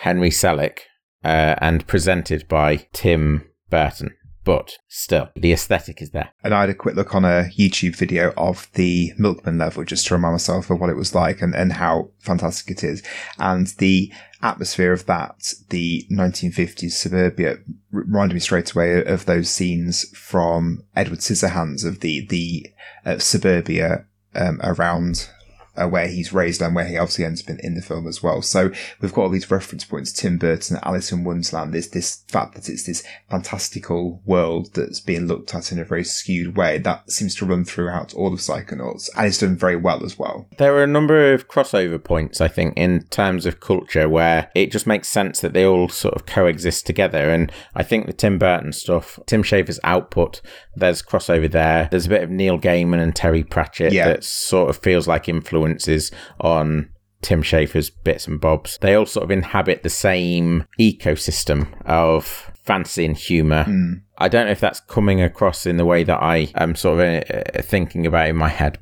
Henry Selick, uh, and presented by Tim Burton but still, the aesthetic is there. And I had a quick look on a YouTube video of the Milkman level just to remind myself of what it was like and, and how fantastic it is. And the atmosphere of that, the 1950s suburbia, reminded me straight away of those scenes from Edward Scissorhands of the, the uh, suburbia um, around uh, where he's raised and where he obviously ends up in, in the film as well. So we've got all these reference points: Tim Burton, Alice in Wonderland. There's this fact that it's this fantastical world that's being looked at in a very skewed way that seems to run throughout all of Psychonauts, and it's done very well as well. There are a number of crossover points, I think, in terms of culture where it just makes sense that they all sort of coexist together. And I think the Tim Burton stuff, Tim Schafer's output, there's crossover there. There's a bit of Neil Gaiman and Terry Pratchett yeah. that sort of feels like influence influences on Tim Schafer's bits and bobs. They all sort of inhabit the same ecosystem of fantasy and humour. Mm. I don't know if that's coming across in the way that I am sort of uh, thinking about in my head,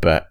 but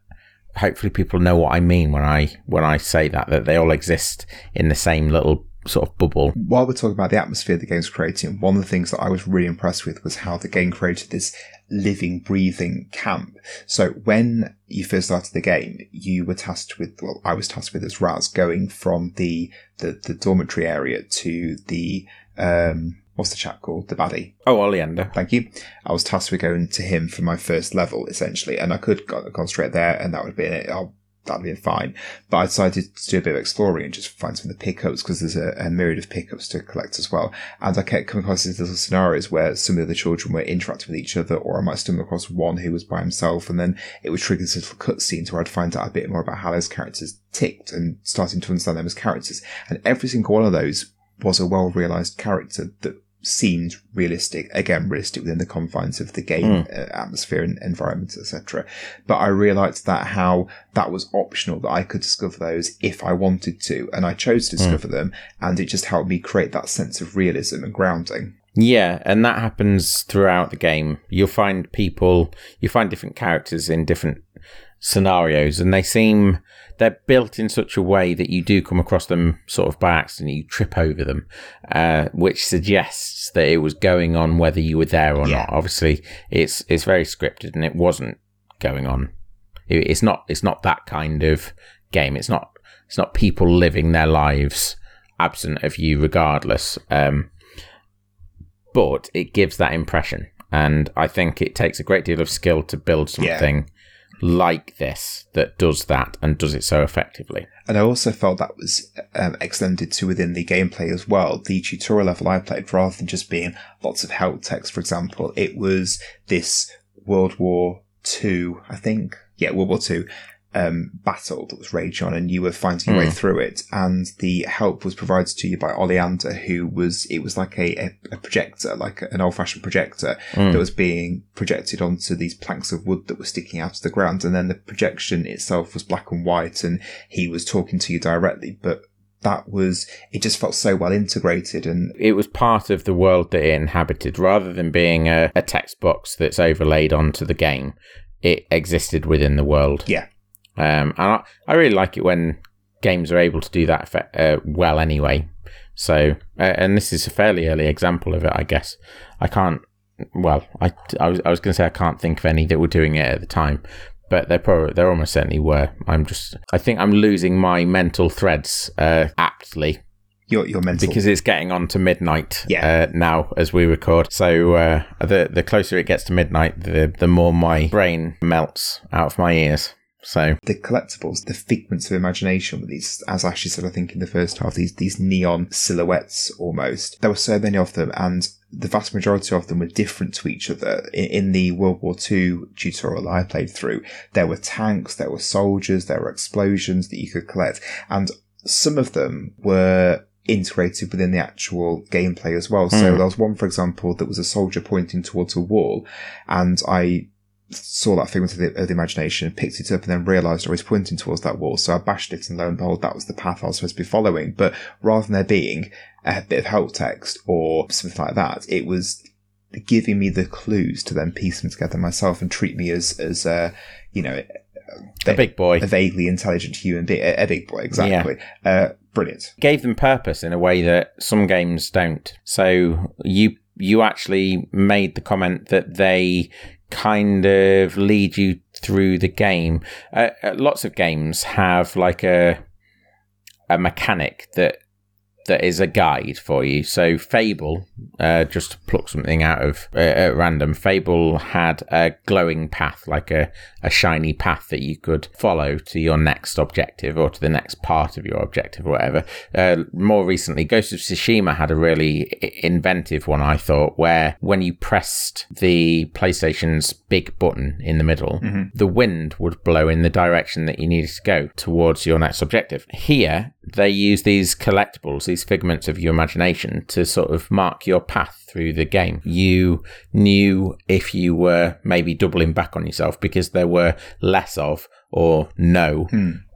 hopefully people know what I mean when I when I say that that they all exist in the same little sort of bubble. While we're talking about the atmosphere the game's creating, one of the things that I was really impressed with was how the game created this living, breathing camp. So when you first started the game, you were tasked with, well, I was tasked with as Raz going from the, the, the dormitory area to the, um, what's the chap called? The baddie. Oh, Oleander. Thank you. I was tasked with going to him for my first level, essentially, and I could straight there, and that would be it. I'll that'd be fine. But I decided to do a bit of exploring and just find some of the pickups because there's a, a, myriad of pickups to collect as well. And I kept coming across these little scenarios where some of the children were interacting with each other, or I might stumble across one who was by himself, and then it would trigger this little cutscene where I'd find out a bit more about how those characters ticked and starting to understand them as characters. And every single one of those was a well realized character that seemed realistic again realistic within the confines of the game mm. uh, atmosphere and environment etc but i realized that how that was optional that i could discover those if i wanted to and i chose to hmm. discover mm. them and it just helped me create that sense of realism and grounding yeah, and that happens throughout the game. You'll find people, you find different characters in different scenarios, and they seem they're built in such a way that you do come across them sort of by accident. You trip over them, uh, which suggests that it was going on whether you were there or yeah. not. Obviously, it's it's very scripted, and it wasn't going on. It, it's not it's not that kind of game. It's not it's not people living their lives absent of you, regardless. Um, but it gives that impression, and I think it takes a great deal of skill to build something. Like this that does that and does it so effectively. And I also felt that was um, extended to within the gameplay as well. The tutorial level I played, rather than just being lots of help text, for example, it was this World War Two, I think, yeah, World War Two um, battle that was raging on and you were finding your mm. way hmm. through it. And the help was provided to you by Oleander, who was, it was like a, a, a projector, like an old fashioned projector mm. that was being projected onto these planks of wood that were sticking out of the ground. And then the projection itself was black and white and he was talking to you directly. But that was it just felt so well integrated and it was part of the world that it inhabited rather than being a, a text box that's overlaid onto the game it existed within the world yeah Um, and I, I really like it when games are able to do that effect, uh, well anyway. So, uh, and this is a fairly early example of it, I guess. I can't, well, I, I was, I was going to say I can't think of any that were doing it at the time, but they probably, they almost certainly were. I'm just, I think I'm losing my mental threads uh, aptly your your mental because it's getting on to midnight Yeah. uh, now as we record. So uh, the the closer it gets to midnight, the the more my brain melts out of my ears. So the collectibles, the figments of imagination with these, as Ashley said, I think in the first half, these these neon silhouettes almost. There were so many of them, and the vast majority of them were different to each other. In, in the World War II tutorial I played through, there were tanks, there were soldiers, there were explosions that you could collect, and some of them were integrated within the actual gameplay as well. So hmm. there was one, for example, that was a soldier pointing towards a wall, and I saw that figment of the, of the imagination, picked it up, and then realised I was pointing towards that wall. So I bashed it, and lo and behold, that was the path I was supposed to be following. But rather than there being a bit of help text or something like that, it was giving me the clues to then piece them together myself and treat me as as uh, you know a big boy a vaguely intelligent human being, a, a big boy, exactly. Uh, brilliant. gave them purpose in a way that some games don't. So you you actually made the comment that they kind of lead you through the game. Uh, uh, lots of games have like a a mechanic that that is a guide for you. So Fable, uh, just to pluck something out of uh, at random, Fable had a glowing path, like a, a shiny path that you could follow to your next objective or to the next part of your objective or whatever. Uh, more recently, Ghost of Tsushima had a really i- inventive one, I thought, where when you pressed the PlayStation's big button in the middle, the wind would blow in the direction that you needed to go towards your next objective. Here, they use these collectibles, these figments of your imagination, to sort of mark your path through the game. You knew if you were maybe doubling back on yourself because there were less of or no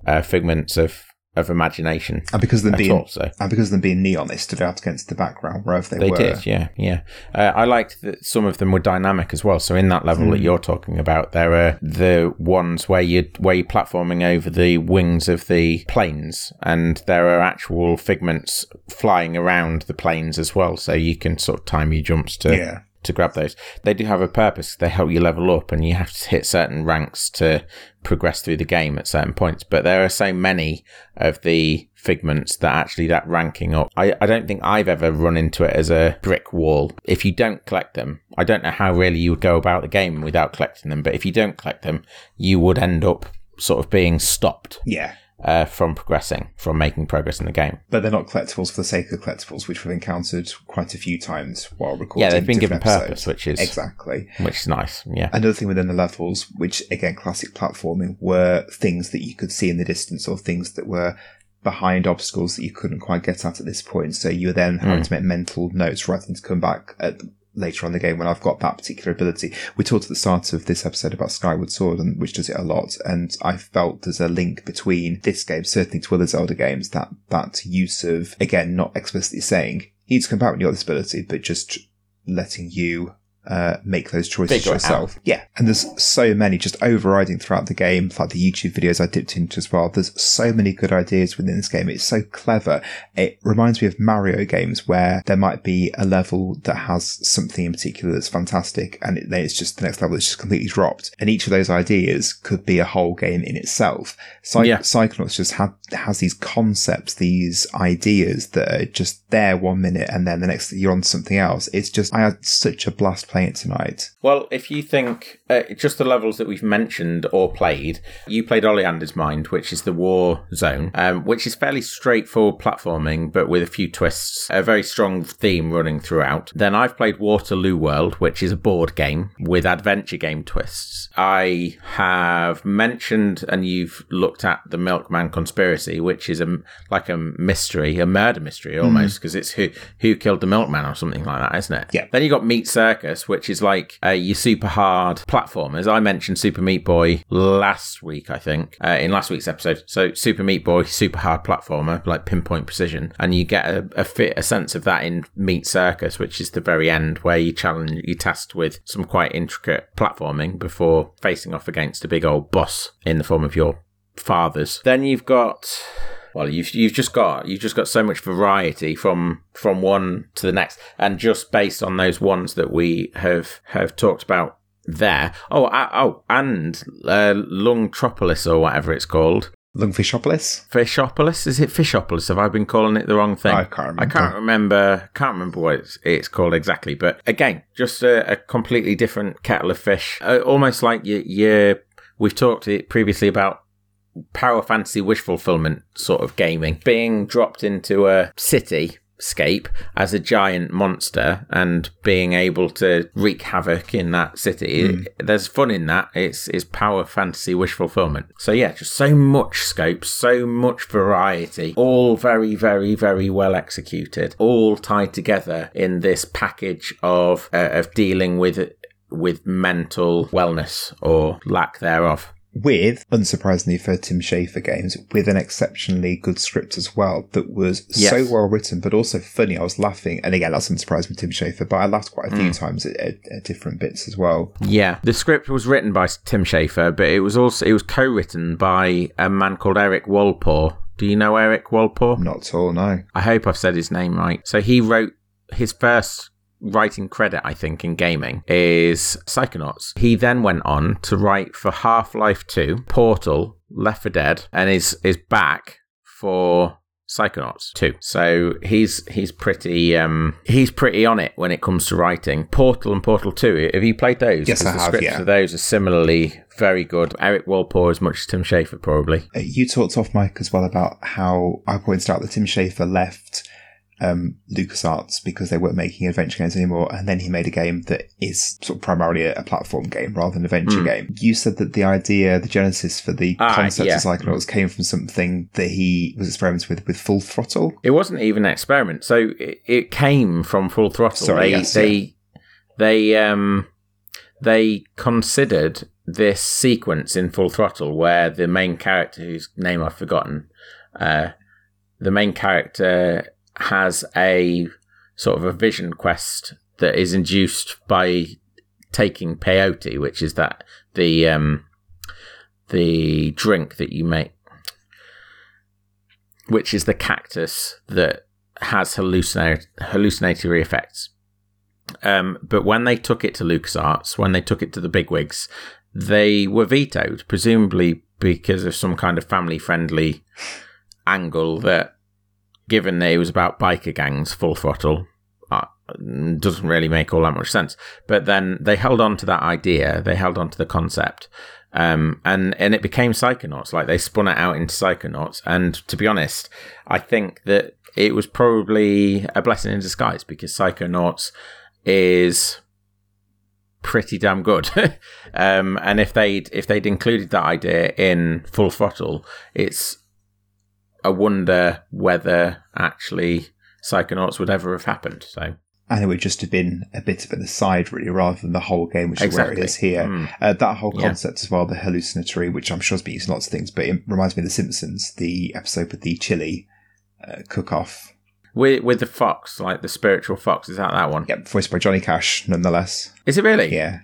uh, figments of, of imagination And because of them being all. So and because of them being neon, they stood out against the background wherever they, they were. did, yeah, yeah. Uh, I liked that some of them were dynamic as well. So in that level that you're talking about, there are the ones where you where you're platforming over the wings of the planes, and there are actual figments flying around the planes as well. So you can sort of time your jumps to Yeah. To grab those. They do have a purpose. They help you level up, and you have to hit certain ranks to progress through the game at certain points. But there are so many of the figments that actually that ranking up. I, I don't think I've ever run into it as a brick wall. If you don't collect them, I don't know how really you would go about the game without collecting them. But if you don't collect them, you would end up sort of being stopped Yeah. Uh, from progressing, from making progress in the game. But they're not collectibles for the sake of collectibles, which we've encountered quite a few times while recording. Yeah, they've been given different purpose, which is exactly. which is nice. Yeah. Another thing within the levels, which again, classic platforming, were things that you could see in the distance or things that were behind obstacles that you couldn't quite get at at this point. So you were then having to make mental notes rather than to come back at later on the game when I've got that particular ability. We talked at the start of this episode about Skyward Sword, and which does it a lot, and I felt there's a link between this game, certainly to other Zelda games, that that use of again not explicitly saying you need to come back when you got this ability, but just letting you uh, make those choices Figure yourself. Yeah, and there's so many just overriding throughout the game, like the YouTube videos I dipped into as well. There's so many good ideas within this game. It's so clever. It reminds me of Mario games where there might be a level that has something in particular that's fantastic, and it, then it's just the next level is just completely dropped. And each of those ideas could be a whole game in itself. Psy- Yeah. Psychonauts just ha- has these concepts, these ideas that are just there one minute, and then the next you're on something else. It's just I had such a blast playing it tonight. Well, if you think uh, just the levels that we've mentioned or played, you played Oleander's Mind, which is the war zone, um, which is fairly straightforward platforming, but with a few twists, a very strong theme running throughout. Then I've played Waterloo World, which is a board game with adventure game twists. I have mentioned, and you've looked at the Milkman Conspiracy, which is a like a mystery, a murder mystery almost, because it's who who killed the milkman or something like that, isn't it? Yeah. Then you got Meat Circus, which is like uh, your super hard platformers. I mentioned Super Meat Boy last week, I think, uh, in last week's episode. So Super Meat Boy, super hard platformer, like pinpoint precision, and you get a, a fit a sense of that in Meat Circus, which is the very end where you challenge you tasked with some quite intricate platforming before facing off against a big old boss in the form of your fathers. Then you've got well, you've you've just got you've just got so much variety from from one to the next, and just based on those ones that we have have talked about there. Oh, uh, oh, and uh, Lungtropolis or whatever it's called. Lungfishopolis? Fishopolis? Is it Fishopolis? Have I been calling it the wrong thing? I can't remember. I can't remember. Can't remember what it's, it's called exactly. But again, just a, a completely different kettle of fish. Uh, almost like you, you. We've talked previously about power fantasy wish fulfillment sort of gaming being dropped into a city scape as a giant monster and being able to wreak havoc in that city. Mm. There's fun in that. It's it's power fantasy wish fulfillment. So yeah, just so much scope, so much variety, all very very very well executed, all tied together in this package of uh, of dealing with with mental wellness or lack thereof with, unsurprisingly for Tim Schafer games, with an exceptionally good script as well that was yes. so well written, but also funny. I was laughing, and again, that's unsurprising with Tim Schafer, but I laughed quite a few mm. times at, at, at, different bits as well. Yeah, the script was written by Tim Schafer, but it was also it was co-written by a man called Eric Walpole. Do you know Eric Walpole? Not at all, no. I hope I've said his name right. So he wrote his first writing credit, I think, in gaming is Psychonauts. He then went on to write for Half Life 2, Portal, Left 4 Dead, and is is back for Psychonauts 2. So he's he's pretty um he's pretty on it when it comes to writing. Portal and Portal 2. Have you played those? Yes, I the have. Scripts yeah. for those are similarly very good. Eric Walpole as much as Tim Schafer probably. Uh, you talked off mic as well about how I pointed out that Tim Schafer left um, LucasArts because they weren't making adventure games anymore. And then he made a game that is sort of primarily a, a platform game rather than an adventure mm. game. You said that the idea, the genesis for the ah, concept yeah. of Psychonauts came from something that he was experimenting with with Full Throttle. It wasn't even an experiment. So it, it came from Full Throttle. Sorry, they, yes, they, yeah. they, um, they considered this sequence in Full Throttle where the main character, whose name I've forgotten, uh, the main character has a sort of a vision quest that is induced by taking peyote, which is that the um, the drink that you make, which is the cactus that has hallucinatory, effects. Um, but when they took it to LucasArts, when they took it to the bigwigs, they were vetoed, presumably because of some kind of family friendly angle that given that it was about biker gangs, full throttle, uh, doesn't really make all that much sense. But then they held on to that idea, they held on to the concept, um, and and it became Psychonauts. Like they spun it out into Psychonauts. And to be honest, I think that it was probably a blessing in disguise because Psychonauts is pretty damn good. um, and if they'd if they'd included that idea in Full Throttle, it's I wonder whether actually Psychonauts would ever have happened. So. And it would just have been a bit of an aside, really, rather than the whole game, which exactly. is where it is here. Mm. Uh, that whole concept yeah. as well, the hallucinatory, which I'm sure has been used in lots of things, but it reminds me of The Simpsons, the episode with the chili uh, cook-off. With, with the fox, like the spiritual fox, is that that one? Yep, voiced by Johnny Cash, nonetheless. Is it really? Yeah.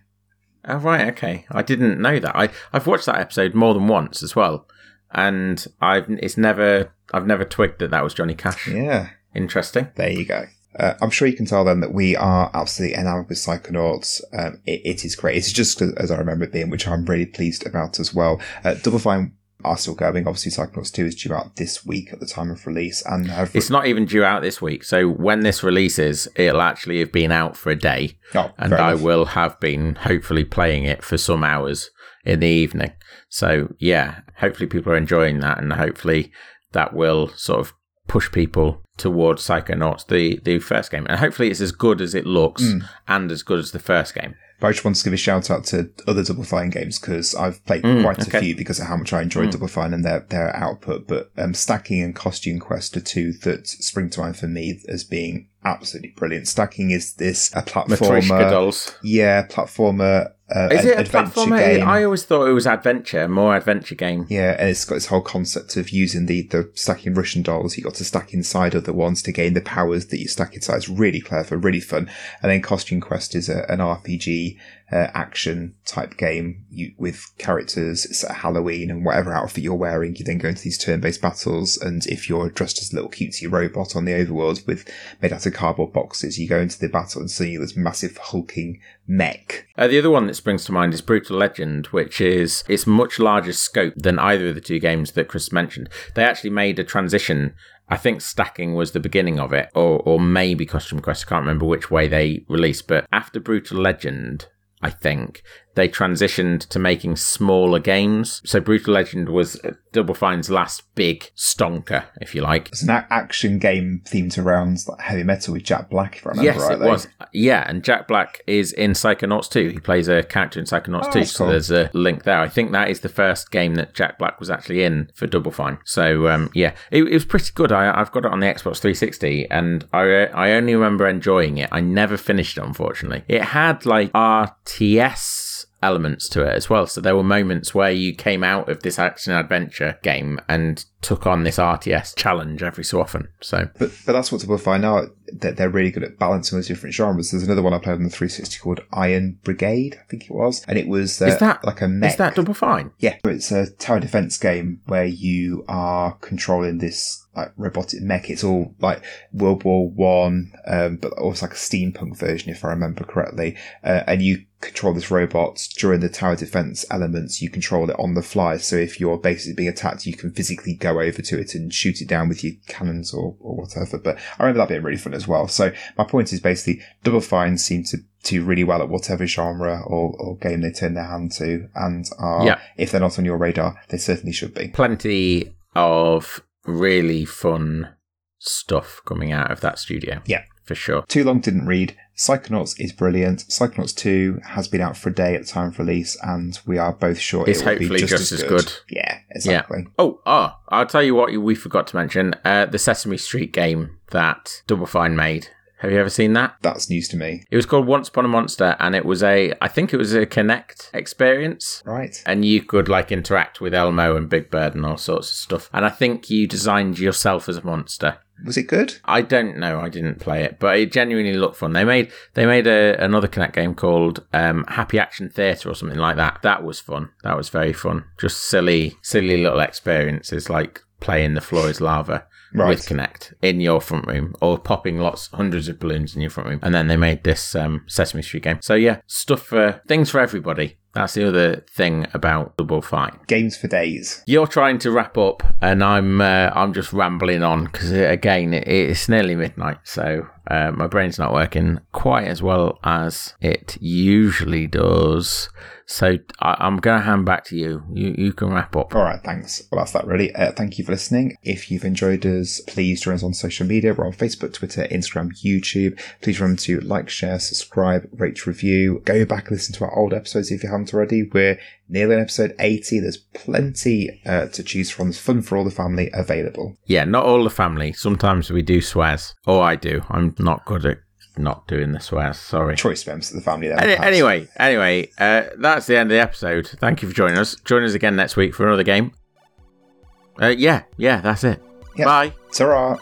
Oh, right, okay. I didn't know that. I, I've watched that episode more than once as well and I've it's never I've never twigged that that was Johnny Cash. Yeah, interesting. There you go. Uh, I'm sure you can tell then that we are absolutely enamored with Psychonauts. Um, it, it is great. It's just as I remember it being, which I'm really pleased about as well. Uh, Double Fine are still going. Obviously, Psychonauts 2 is due out this week at the time of release. and have... It's not even due out this week. So when this releases, it'll actually have been out for a day. Oh, and I will have been hopefully playing it for some hours in the evening. So yeah, hopefully people are enjoying that, and hopefully that will sort of push people towards Psychonauts, the the first game, and hopefully it's as good as it looks mm. and as good as the first game. But I just want to give a shout out to other Double Fine games because I've played mm, quite okay. a few because of how much I enjoyed mm. Double Fine and their their output. But um, Stacking and Costume Quest are two that spring to mind for me as being absolutely brilliant. Stacking is this a platformer, dolls. yeah, platformer uh, Is it a platformer? Game. I always thought it was adventure, more adventure game. Yeah, and it's got this whole concept of using the, the stacking Russian dolls. You got to stack inside other ones to gain the powers that you stack inside. It's really clever, really fun. And then Costume Quest is a, an RPG uh, action type game you, with characters. It's at Halloween and whatever outfit you're wearing, you then go into these turn-based battles. And if you're dressed as a little cutesy robot on the overworld with made out of cardboard boxes, you go into the battle and see this massive hulking mech. Uh, the other one that springs to mind is Brutal Legend, which is it's much larger scope than either of the two games that Chris mentioned. They actually made a transition. I think stacking was the beginning of it, or or maybe Costume Quest. I can't remember which way they released, but after Brutal Legend, I think they transitioned to making smaller games. So Brutal Legend was Double Fine's last big stonker, if you like. It's an action game themed around like heavy metal with Jack Black, if I remember yes, rightly. it was. Yeah, and Jack Black is in Psychonauts 2. He plays a character in Psychonauts Oh, 2, so cool. there's a link there. I think that is the first game that Jack Black was actually in for Double Fine. So um, yeah, it, it was pretty good. I, I've got it on the Xbox 360, and I I only remember enjoying it. I never finished it, unfortunately. It had like RTS elements to it as well. So there were moments where you came out of this action adventure game and took on this RTS challenge every so often. So But but that's what Double Fine are. That they're really good at balancing those different genres. There's another one I played on the 360 called Iron Brigade, I think it was, and it was uh, Is that- like a mech. is that Double Fine? Yeah, it's a tower defense game where you are controlling this like robotic mech. It's all like World War One, um, but also like a steampunk version, if I remember correctly. Uh, and you control this robot during the tower defense elements. You control it on the fly. So if you're basically being attacked, you can physically go over to it and shoot it down with your cannons or, or whatever. But I remember that being really fun as well. So my point is basically Double Fine seem to do really well at whatever genre or, or game they turn their hand to and are Yeah. if they're not on your radar, they certainly should be. plenty of really fun stuff coming out of that studio. Yeah. For sure. Too Long Didn't Read. Psychonauts is brilliant. Psychonauts 2 has been out for a day at the time of release, and we are both sure It's it will be just, just as as good. good. Yeah, exactly. Oh, oh, I'll tell you what we forgot to mention. Uh, the Sesame Street game that Double Fine made. Have you ever seen that? That's news to me. It was called Once Upon a Monster, and it was a, I think it was a Kinect experience. Right. And you could like interact with Elmo and Big Bird and all sorts of stuff. And I think you designed yourself as a monster. Was it good? I don't know. I didn't play it, but it genuinely looked fun. They made they made a, another Kinect game called um, Happy Action Theatre or something like that. That was fun. That was very fun. Just silly, silly little experiences like playing the floor is lava Right. with Kinect in your front room or popping lots, hundreds of balloons in your front room. And then they made this um, Sesame Street game. So yeah, stuff for things for everybody. That's the other thing about Double Fine. Games for days. You're trying to wrap up, and I'm uh, I'm just rambling on because again it's nearly midnight, so uh, my brain's not working quite as well as it usually does. So I, I'm going to hand back to you. You you can wrap up. All right, thanks. Well, that's that really. Uh, thank you for listening. If you've enjoyed us, please join us on social media. We're on Facebook, Twitter, Instagram, YouTube. Please remember to like, share, subscribe, rate, review. Go back and listen to our old episodes if you haven't already. We're nearly on episode 80. There's plenty uh, to choose from. There's fun for all the family available. Yeah, not all the family. Sometimes we do swears, Oh, I do. I'm not good at not doing the swears. Sorry. Choice members of the family then. Any, anyway, anyway, uh, that's the end of the episode. Thank you for joining us. Join us again next week for another game. Uh, yeah, yeah, that's it. Yep. Bye. Ta-ra.